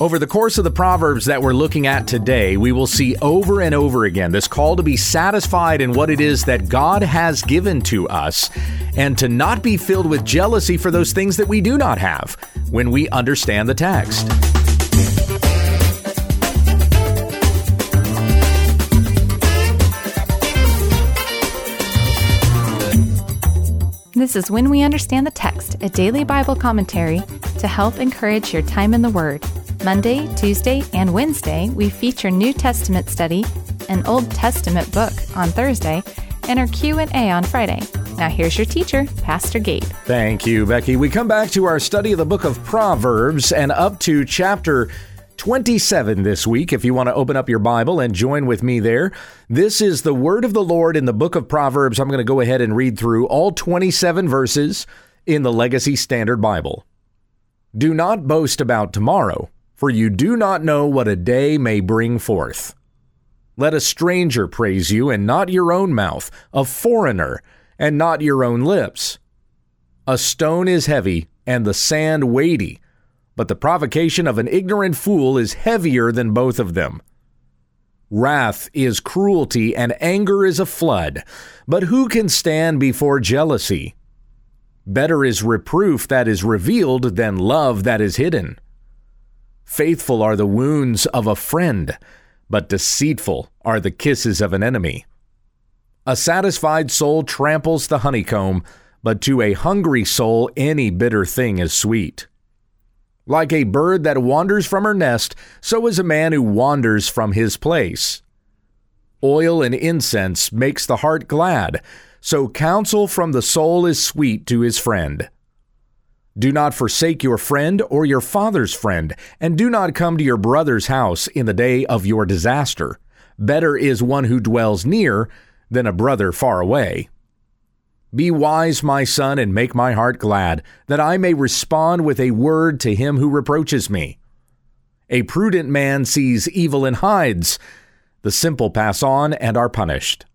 Over the course of the Proverbs that we're looking at today, we will see over and over again this call to be satisfied in what it is that God has given to us and to not be filled with jealousy for those things that we do not have when we understand the text. This is When We Understand the Text, a daily Bible commentary to help encourage your time in the Word. Monday, Tuesday, and Wednesday, we feature New Testament study, an Old Testament book on Thursday, and our Q&A on Friday. Now here's your teacher, Pastor Gabe. Thank you, Becky. We come back to our study of the book of Proverbs and up to chapter 27 this week if you want to open up your Bible and join with me there. This is the word of the Lord in the book of Proverbs. I'm going to go ahead and read through all 27 verses in the Legacy Standard Bible. Do not boast about tomorrow for you do not know what a day may bring forth. Let a stranger praise you, and not your own mouth, a foreigner, and not your own lips. A stone is heavy, and the sand weighty, but the provocation of an ignorant fool is heavier than both of them. Wrath is cruelty, and anger is a flood, but who can stand before jealousy? Better is reproof that is revealed than love that is hidden. Faithful are the wounds of a friend, but deceitful are the kisses of an enemy. A satisfied soul tramples the honeycomb, but to a hungry soul any bitter thing is sweet. Like a bird that wanders from her nest, so is a man who wanders from his place. Oil and incense makes the heart glad, so counsel from the soul is sweet to his friend. Do not forsake your friend or your father's friend, and do not come to your brother's house in the day of your disaster. Better is one who dwells near than a brother far away. Be wise, my son, and make my heart glad, that I may respond with a word to him who reproaches me. A prudent man sees evil and hides. The simple pass on and are punished.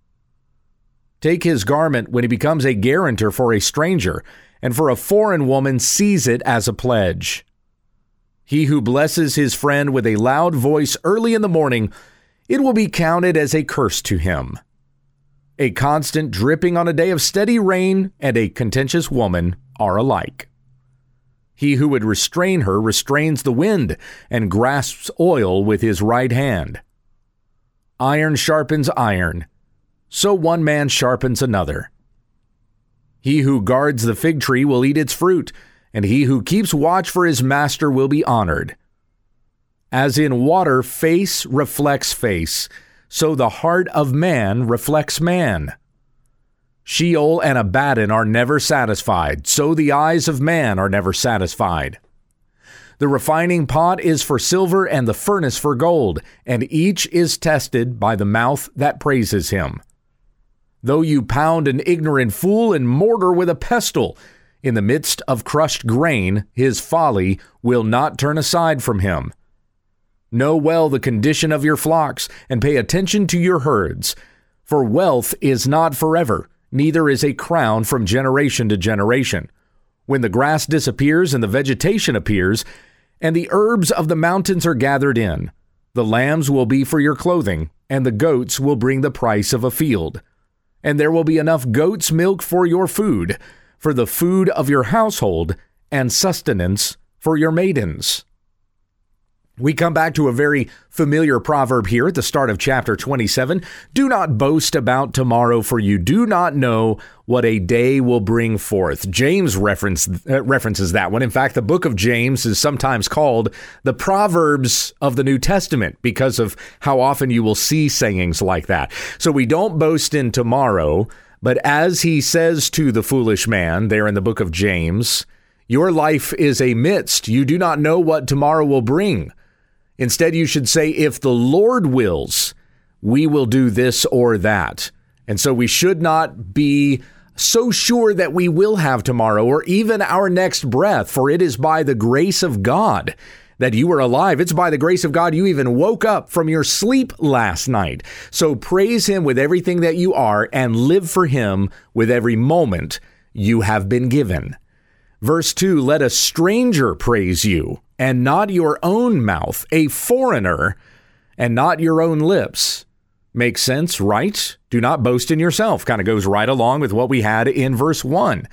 Take his garment when he becomes a guarantor for a stranger and for a foreign woman seize it as a pledge. He who blesses his friend with a loud voice early in the morning, it will be counted as a curse to him. A constant dripping on a day of steady rain and a contentious woman are alike. He who would restrain her restrains the wind and grasps oil with his right hand. Iron sharpens iron, so one man sharpens another. He who guards the fig tree will eat its fruit, and he who keeps watch for his master will be honored. As in water, face reflects face, so the heart of man reflects man. Sheol and Abaddon are never satisfied, so the eyes of man are never satisfied. The refining pot is for silver and the furnace for gold, and each is tested by the mouth that praises him. Though you pound an ignorant fool and mortar with a pestle, in the midst of crushed grain, his folly will not turn aside from him. Know well the condition of your flocks, and pay attention to your herds. For wealth is not forever, neither is a crown from generation to generation. When the grass disappears and the vegetation appears, and the herbs of the mountains are gathered in, the lambs will be for your clothing, and the goats will bring the price of a field and there will be enough goat's milk for your food, for the food of your household, and sustenance for your maidens. We come back to a very familiar proverb here at the start of chapter 27. Do not boast about tomorrow, for you do not know what a day will bring forth. James reference, uh, references that one. In fact, the book of James is sometimes called the Proverbs of the New Testament because of how often you will see sayings like that. So we don't boast in tomorrow, but as he says to the foolish man there in the book of James, your life is a midst. You do not know what tomorrow will bring. Instead, you should say, if the Lord wills, we will do this or that. And so we should not be so sure that we will have tomorrow or even our next breath, for it is by the grace of God that you are alive. It's by the grace of God you even woke up from your sleep last night. So praise Him with everything that you are and live for Him with every moment you have been given. Verse 2 Let a stranger praise you and not your own mouth, a foreigner, and not your own lips. Makes sense, right? Do not boast in yourself. Kind of goes right along with what we had in verse 1.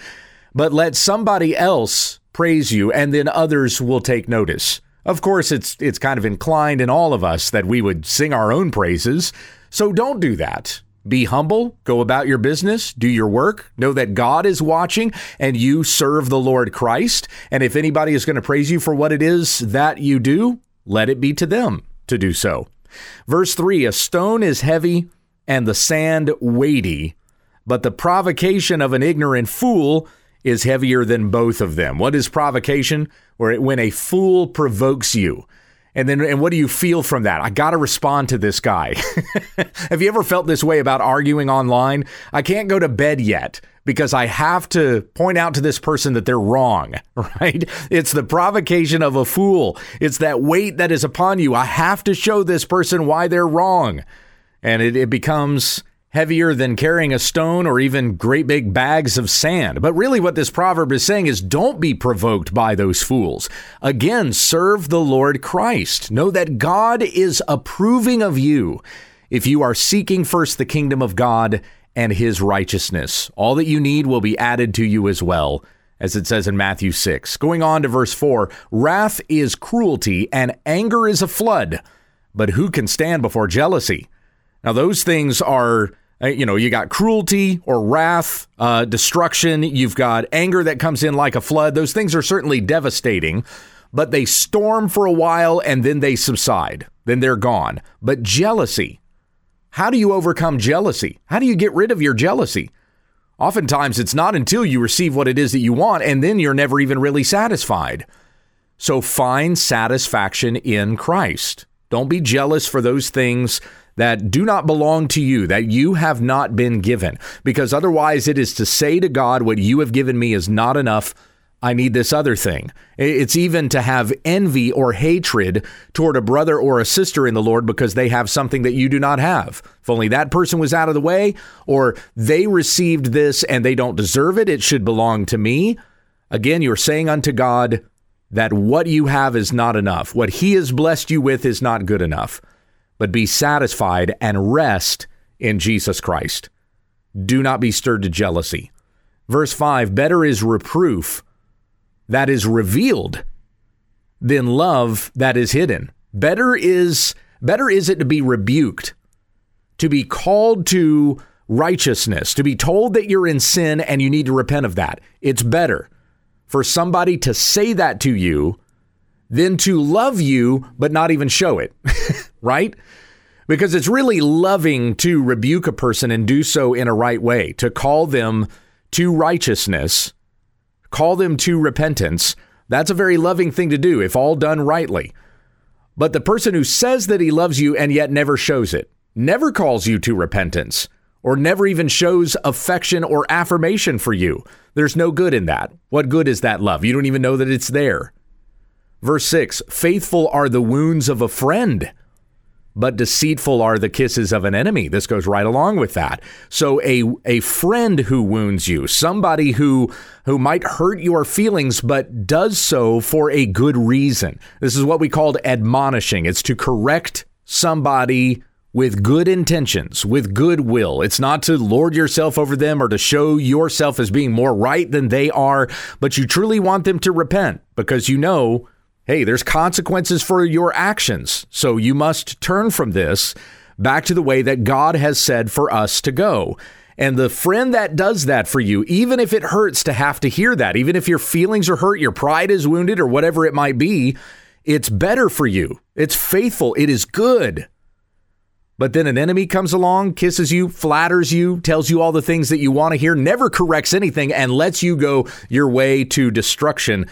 But let somebody else praise you, and then others will take notice. Of course, it's it's kind of inclined in all of us that we would sing our own praises. So don't do that. Be humble, go about your business, do your work, know that God is watching and you serve the Lord Christ. And if anybody is going to praise you for what it is that you do, let it be to them to do so. Verse 3 A stone is heavy and the sand weighty, but the provocation of an ignorant fool is heavier than both of them. What is provocation? Where when a fool provokes you. And then, and what do you feel from that? I got to respond to this guy. have you ever felt this way about arguing online? I can't go to bed yet because I have to point out to this person that they're wrong, right? It's the provocation of a fool. It's that weight that is upon you. I have to show this person why they're wrong. And it, it becomes heavier than carrying a stone or even great big bags of sand. But really, what this proverb is saying is don't be provoked by those fools. Again, serve the Lord Christ. Know that God is approving of you if you are seeking first the kingdom of God and his righteousness. All that you need will be added to you as well. As it says in Matthew 6. Going on to verse 4 Wrath is cruelty, and anger is a flood. But who can stand before jealousy? Now, those things are you know, you got cruelty or wrath, uh, destruction. You've got anger that comes in like a flood. Those things are certainly devastating, but they storm for a while and then they subside. Then they're gone. But jealousy, how do you overcome jealousy? How do you get rid of your jealousy? Oftentimes, it's not until you receive what it is that you want, and then you're never even really satisfied. So find satisfaction in Christ. Don't be jealous for those things that do not belong to you, that you have not been given, because otherwise it is to say to God, What you have given me is not enough. I need this other thing. It's even to have envy or hatred toward a brother or a sister in the Lord because they have something that you do not have. If only that person was out of the way, or they received this and they don't deserve it, it should belong to me. Again, you're saying unto God that what you have is not enough. What He has blessed you with is not good enough but be satisfied and rest in Jesus Christ. Do not be stirred to jealousy. Verse 5 Better is reproof that is revealed than love that is hidden. Better is better is it to be rebuked, to be called to righteousness, to be told that you're in sin and you need to repent of that. It's better for somebody to say that to you than to love you but not even show it, right? Because it's really loving to rebuke a person and do so in a right way, to call them to righteousness, call them to repentance. That's a very loving thing to do if all done rightly. But the person who says that he loves you and yet never shows it, never calls you to repentance, or never even shows affection or affirmation for you, there's no good in that. What good is that love? You don't even know that it's there. Verse 6 Faithful are the wounds of a friend, but deceitful are the kisses of an enemy. This goes right along with that. So a a friend who wounds you, somebody who who might hurt your feelings but does so for a good reason. This is what we called admonishing. It's to correct somebody with good intentions, with goodwill. It's not to lord yourself over them or to show yourself as being more right than they are, but you truly want them to repent because you know hey, there's consequences for your actions. So you must turn from this back to the way that God has said for us to go. And the friend that does that for you, even if it hurts to have to hear that, even if your feelings are hurt, your pride is wounded, or whatever it might be, it's better for you. It's faithful. It is good. But then an enemy comes along, kisses you, flatters you, tells you all the things that you want to hear, never corrects anything, and lets you go your way to destruction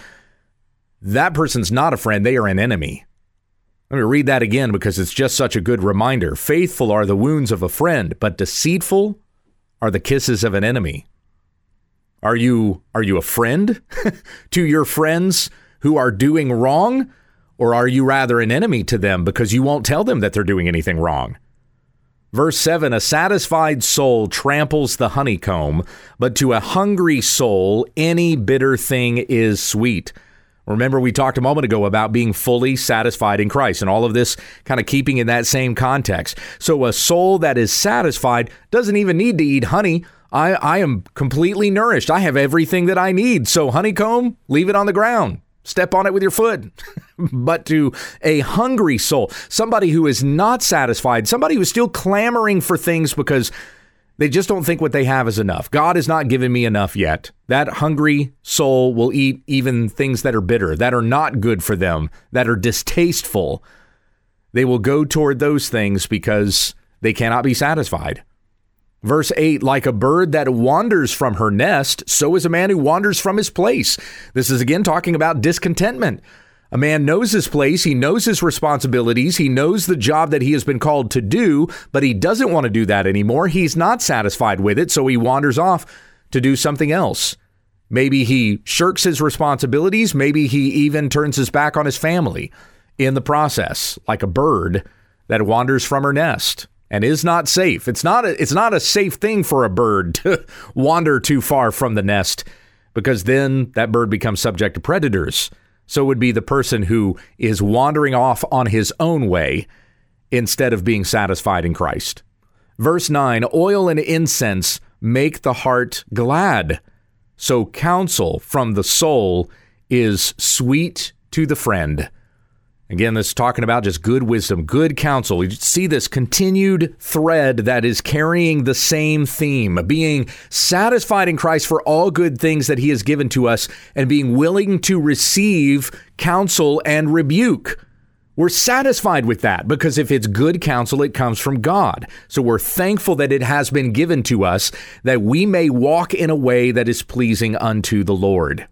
that person's not a friend, they are an enemy. Let me read that again because it's just such a good reminder. Faithful are the wounds of a friend, but deceitful are the kisses of an enemy. Are you are you a friend to your friends who are doing wrong or are you rather an enemy to them because you won't tell them that they're doing anything wrong? Verse 7 A satisfied soul tramples the honeycomb, but to a hungry soul any bitter thing is sweet. Remember, we talked a moment ago about being fully satisfied in Christ and all of this kind of keeping in that same context. So, a soul that is satisfied doesn't even need to eat honey. I, I am completely nourished. I have everything that I need. So, honeycomb, leave it on the ground. Step on it with your foot. but to a hungry soul, somebody who is not satisfied, somebody who's still clamoring for things because they just don't think what they have is enough. God has not given me enough yet. That hungry soul will eat even things that are bitter, that are not good for them, that are distasteful. They will go toward those things because they cannot be satisfied. Verse 8 Like a bird that wanders from her nest, so is a man who wanders from his place. This is again talking about discontentment. A man knows his place, he knows his responsibilities, he knows the job that he has been called to do, but he doesn't want to do that anymore. He's not satisfied with it, so he wanders off to do something else. Maybe he shirks his responsibilities, maybe he even turns his back on his family in the process, like a bird that wanders from her nest and is not safe. It's not a, it's not a safe thing for a bird to wander too far from the nest because then that bird becomes subject to predators so would be the person who is wandering off on his own way instead of being satisfied in Christ. Verse 9 Oil and incense make the heart glad. So counsel from the soul is sweet to the friend. Again, this is talking about just good wisdom, good counsel. You see this continued thread that is carrying the same theme, being satisfied in Christ for all good things that he has given to us and being willing to receive counsel and rebuke. We're satisfied with that because if it's good counsel, it comes from God. So we're thankful that it has been given to us that we may walk in a way that is pleasing unto the Lord.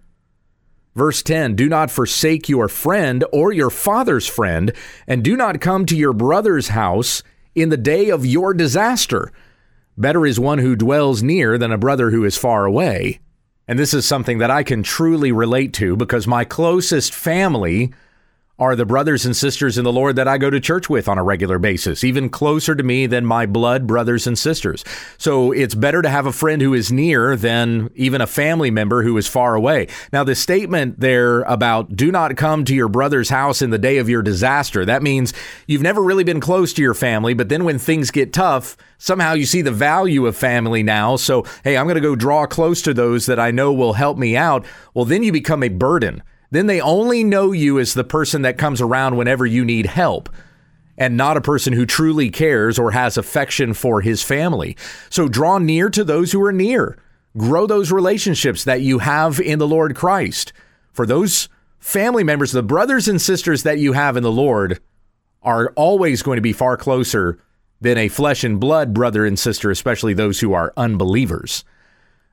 Verse 10 Do not forsake your friend or your father's friend, and do not come to your brother's house in the day of your disaster. Better is one who dwells near than a brother who is far away. And this is something that I can truly relate to because my closest family are the brothers and sisters in the Lord that I go to church with on a regular basis, even closer to me than my blood brothers and sisters. So it's better to have a friend who is near than even a family member who is far away. Now, the statement there about do not come to your brother's house in the day of your disaster, that means you've never really been close to your family, but then when things get tough, somehow you see the value of family now. So, hey, I'm going to go draw close to those that I know will help me out. Well, then you become a burden then they only know you as the person that comes around whenever you need help and not a person who truly cares or has affection for his family. So draw near to those who are near. Grow those relationships that you have in the Lord Christ. For those family members, the brothers and sisters that you have in the Lord are always going to be far closer than a flesh and blood brother and sister, especially those who are unbelievers.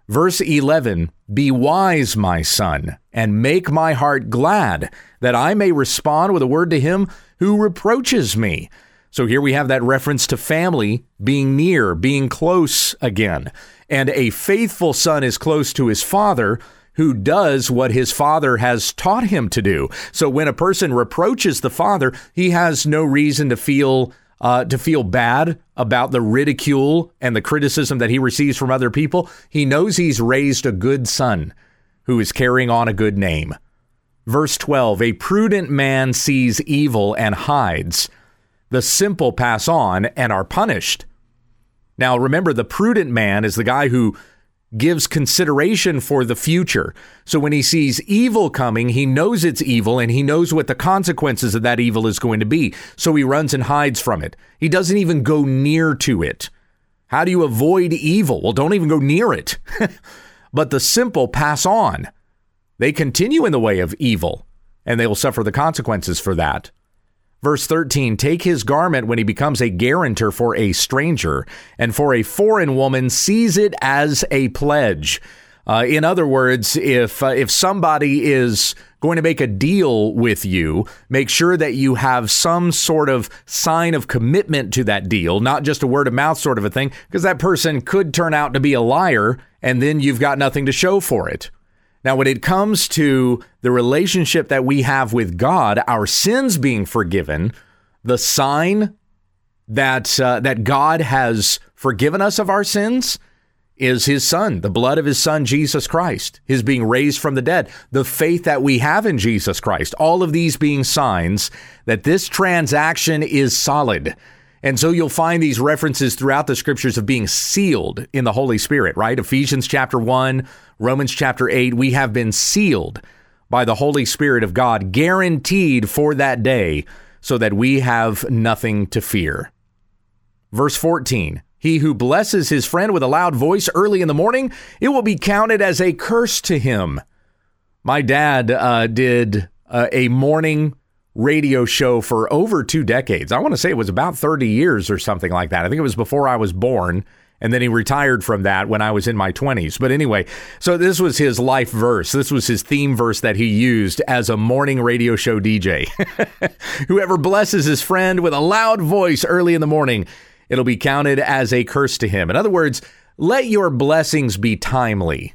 Verse 11 Be wise, my son, and make my heart glad, that I may respond with a word to him who reproaches me. So here we have that reference to family being near, being close again. And a faithful son is close to his father who does what his father has taught him to do. So when a person reproaches the father, he has no reason to feel uh, to feel bad about the ridicule and the criticism that he receives from other people. He knows he's raised a good son who is carrying on a good name. Verse 12 A prudent man sees evil and hides, the simple pass on and are punished. Now, remember, the prudent man is the guy who gives consideration for the future. So when he sees evil coming, he knows it's evil and he knows what the consequences of that evil is going to be. So he runs and hides from it. He doesn't even go near to it. How do you avoid evil? Well, don't even go near it. but the simple pass on. They continue in the way of evil and they will suffer the consequences for that. Verse 13 Take his garment when he becomes a guarantor for a stranger, and for a foreign woman, seize it as a pledge. Uh, in other words, if uh, if somebody is going to make a deal with you, make sure that you have some sort of sign of commitment to that deal, not just a word of mouth sort of a thing, because that person could turn out to be a liar, and then you've got nothing to show for it. Now, when it comes to the relationship that we have with God, our sins being forgiven, the sign that uh, that God has forgiven us of our sins is his son, the blood of his son, Jesus Christ, his being raised from the dead, the faith that we have in Jesus Christ, all of these being signs that this transaction is solid. And so you'll find these references throughout the scriptures of being sealed in the Holy Spirit, right? Ephesians chapter 1, Romans chapter 8, we have been sealed by the Holy Spirit of God, guaranteed for that day, so that we have nothing to fear. Verse 14 He who blesses his friend with a loud voice early in the morning, it will be counted as a curse to him. My dad uh, did uh, a morning radio show for over two decades. I want to say it was about 30 years or something like that. I think it was before I was born. And then he retired from that when I was in my 20s. But anyway, so this was his life verse. This was his theme verse that he used as a morning radio show DJ. Whoever blesses his friend with a loud voice early in the morning, it'll be counted as a curse to him. In other words, let your blessings be timely.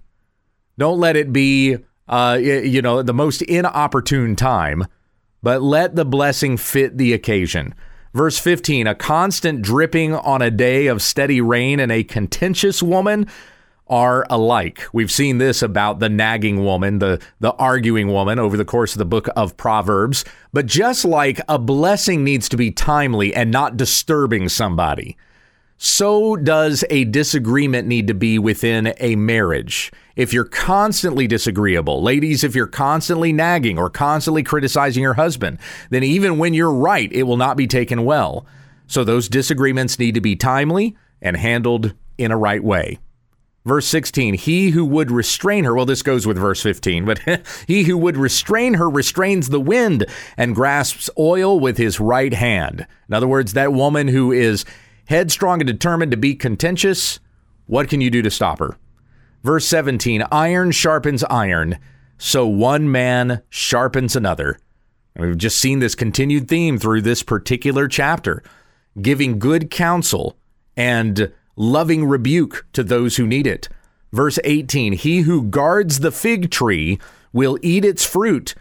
Don't let it be, uh, you know, the most inopportune time, but let the blessing fit the occasion. Verse 15 A constant dripping on a day of steady rain and a contentious woman are alike. We've seen this about the nagging woman, the, the arguing woman over the course of the book of Proverbs. But just like a blessing needs to be timely and not disturbing somebody, so does a disagreement need to be within a marriage. If you're constantly disagreeable, ladies, if you're constantly nagging or constantly criticizing your husband, then even when you're right, it will not be taken well. So those disagreements need to be timely and handled in a right way. Verse 16, he who would restrain her, well, this goes with verse 15, but he who would restrain her restrains the wind and grasps oil with his right hand. In other words, that woman who is headstrong and determined to be contentious, what can you do to stop her? Verse 17 Iron sharpens iron, so one man sharpens another. And we've just seen this continued theme through this particular chapter, giving good counsel and loving rebuke to those who need it. Verse 18 He who guards the fig tree will eat its fruit,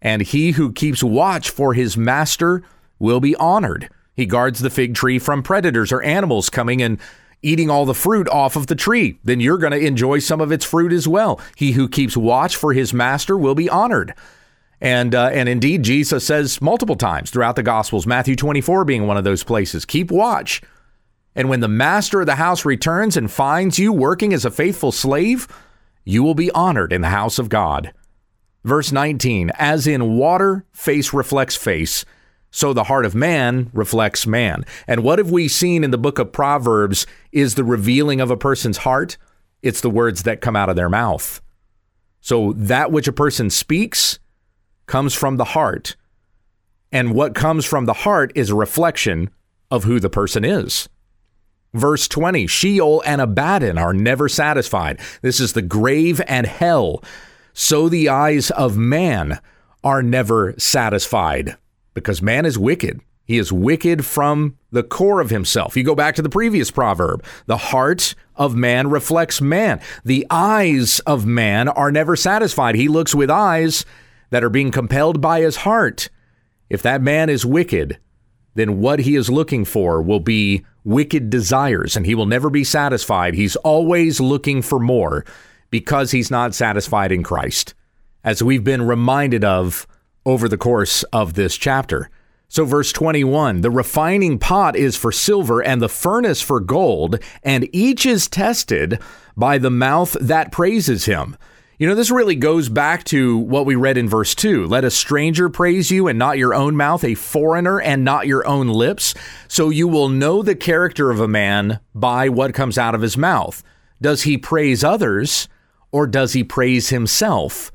and he who keeps watch for his master will be honored. He guards the fig tree from predators or animals coming and eating all the fruit off of the tree, then you're going to enjoy some of its fruit as well. He who keeps watch for his master will be honored. And uh, and indeed, Jesus says multiple times throughout the Gospels, Matthew 24 being one of those places, keep watch. And when the master of the house returns and finds you working as a faithful slave, you will be honored in the house of God. Verse 19, as in water, face reflects face so the heart of man reflects man. And what have we seen in the book of Proverbs is the revealing of a person's heart? It's the words that come out of their mouth. So that which a person speaks comes from the heart. And what comes from the heart is a reflection of who the person is. Verse 20 Sheol and Abaddon are never satisfied. This is the grave and hell. So the eyes of man are never satisfied because man is wicked. He is wicked from the core of himself. You go back to the previous proverb the heart of man reflects man. The eyes of man are never satisfied. He looks with eyes that are being compelled by his heart. If that man is wicked, then what he is looking for will be wicked desires, and he will never be satisfied. He's always looking for more because he's not satisfied in Christ, as we've been reminded of over the course of this chapter. So, verse 21 the refining pot is for silver and the furnace for gold, and each is tested by the mouth that praises him. You know, this really goes back to what we read in verse 2. Let a stranger praise you and not your own mouth, a foreigner and not your own lips. So you will know the character of a man by what comes out of his mouth. Does he praise others or does he praise himself?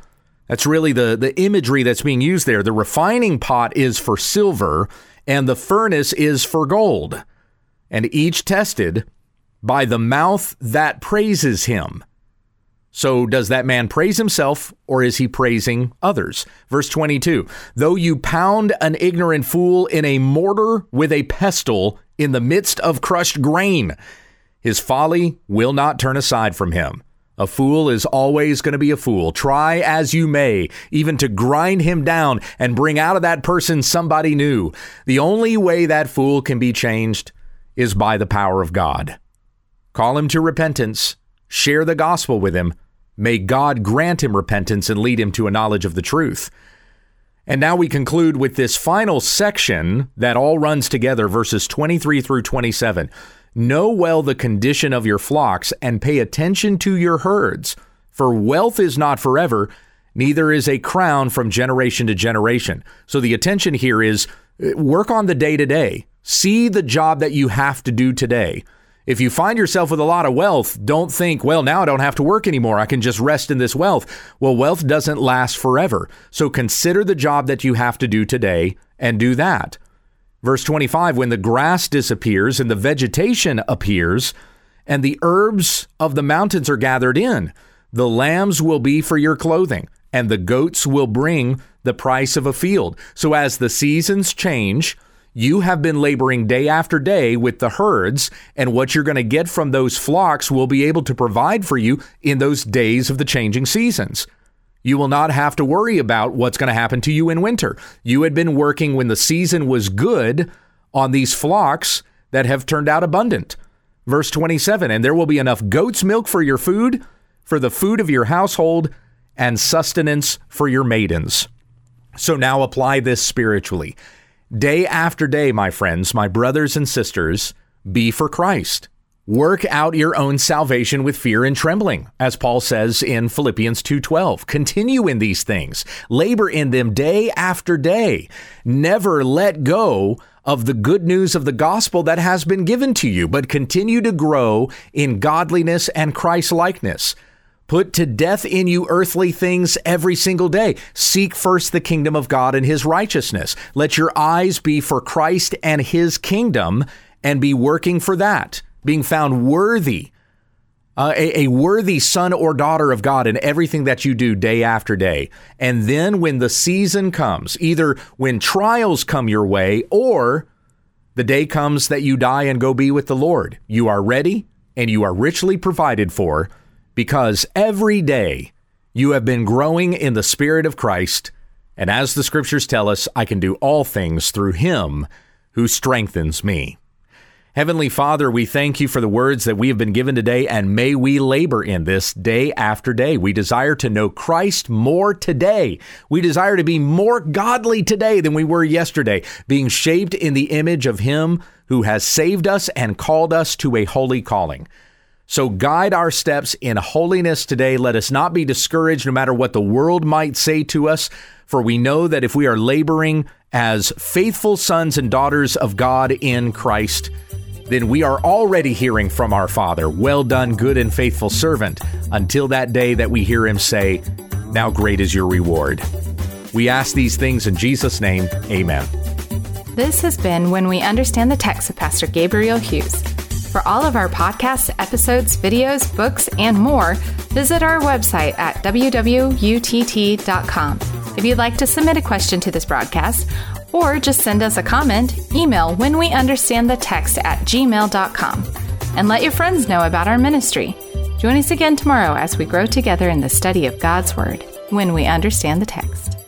That's really the, the imagery that's being used there. The refining pot is for silver, and the furnace is for gold, and each tested by the mouth that praises him. So, does that man praise himself, or is he praising others? Verse 22 Though you pound an ignorant fool in a mortar with a pestle in the midst of crushed grain, his folly will not turn aside from him. A fool is always going to be a fool. Try as you may, even to grind him down and bring out of that person somebody new. The only way that fool can be changed is by the power of God. Call him to repentance, share the gospel with him. May God grant him repentance and lead him to a knowledge of the truth. And now we conclude with this final section that all runs together, verses 23 through 27. Know well the condition of your flocks and pay attention to your herds, for wealth is not forever, neither is a crown from generation to generation. So the attention here is uh, work on the day to day. See the job that you have to do today. If you find yourself with a lot of wealth, don't think, well, now I don't have to work anymore. I can just rest in this wealth. Well, wealth doesn't last forever. So consider the job that you have to do today and do that. Verse 25 when the grass disappears and the vegetation appears, and the herbs of the mountains are gathered in, the lambs will be for your clothing, and the goats will bring the price of a field. So as the seasons change, you have been laboring day after day with the herds, and what you're going to get from those flocks will be able to provide for you in those days of the changing seasons. You will not have to worry about what's going to happen to you in winter. You had been working when the season was good on these flocks that have turned out abundant. Verse 27 And there will be enough goat's milk for your food, for the food of your household, and sustenance for your maidens. So now apply this spiritually. Day after day, my friends, my brothers and sisters, be for Christ. Work out your own salvation with fear and trembling, as Paul says in Philippians 2:12. Continue in these things. Labor in them day after day. Never let go of the good news of the gospel that has been given to you, but continue to grow in godliness and Christ likeness. Put to death in you earthly things every single day. Seek first the kingdom of God and his righteousness. Let your eyes be for Christ and his kingdom and be working for that, being found worthy, uh, a, a worthy son or daughter of God in everything that you do day after day. And then when the season comes, either when trials come your way or the day comes that you die and go be with the Lord, you are ready and you are richly provided for because every day you have been growing in the Spirit of Christ. And as the scriptures tell us, I can do all things through Him who strengthens me. Heavenly Father, we thank you for the words that we have been given today, and may we labor in this day after day. We desire to know Christ more today. We desire to be more godly today than we were yesterday, being shaped in the image of Him who has saved us and called us to a holy calling. So guide our steps in holiness today. Let us not be discouraged no matter what the world might say to us, for we know that if we are laboring as faithful sons and daughters of God in Christ, then we are already hearing from our Father, Well done, good and faithful servant, until that day that we hear him say, Now great is your reward. We ask these things in Jesus' name. Amen. This has been When We Understand the Text of Pastor Gabriel Hughes. For all of our podcasts, episodes, videos, books, and more, visit our website at www.utt.com. If you'd like to submit a question to this broadcast, or just send us a comment, email when we understand the text at gmail.com. And let your friends know about our ministry. Join us again tomorrow as we grow together in the study of God's Word when we understand the text.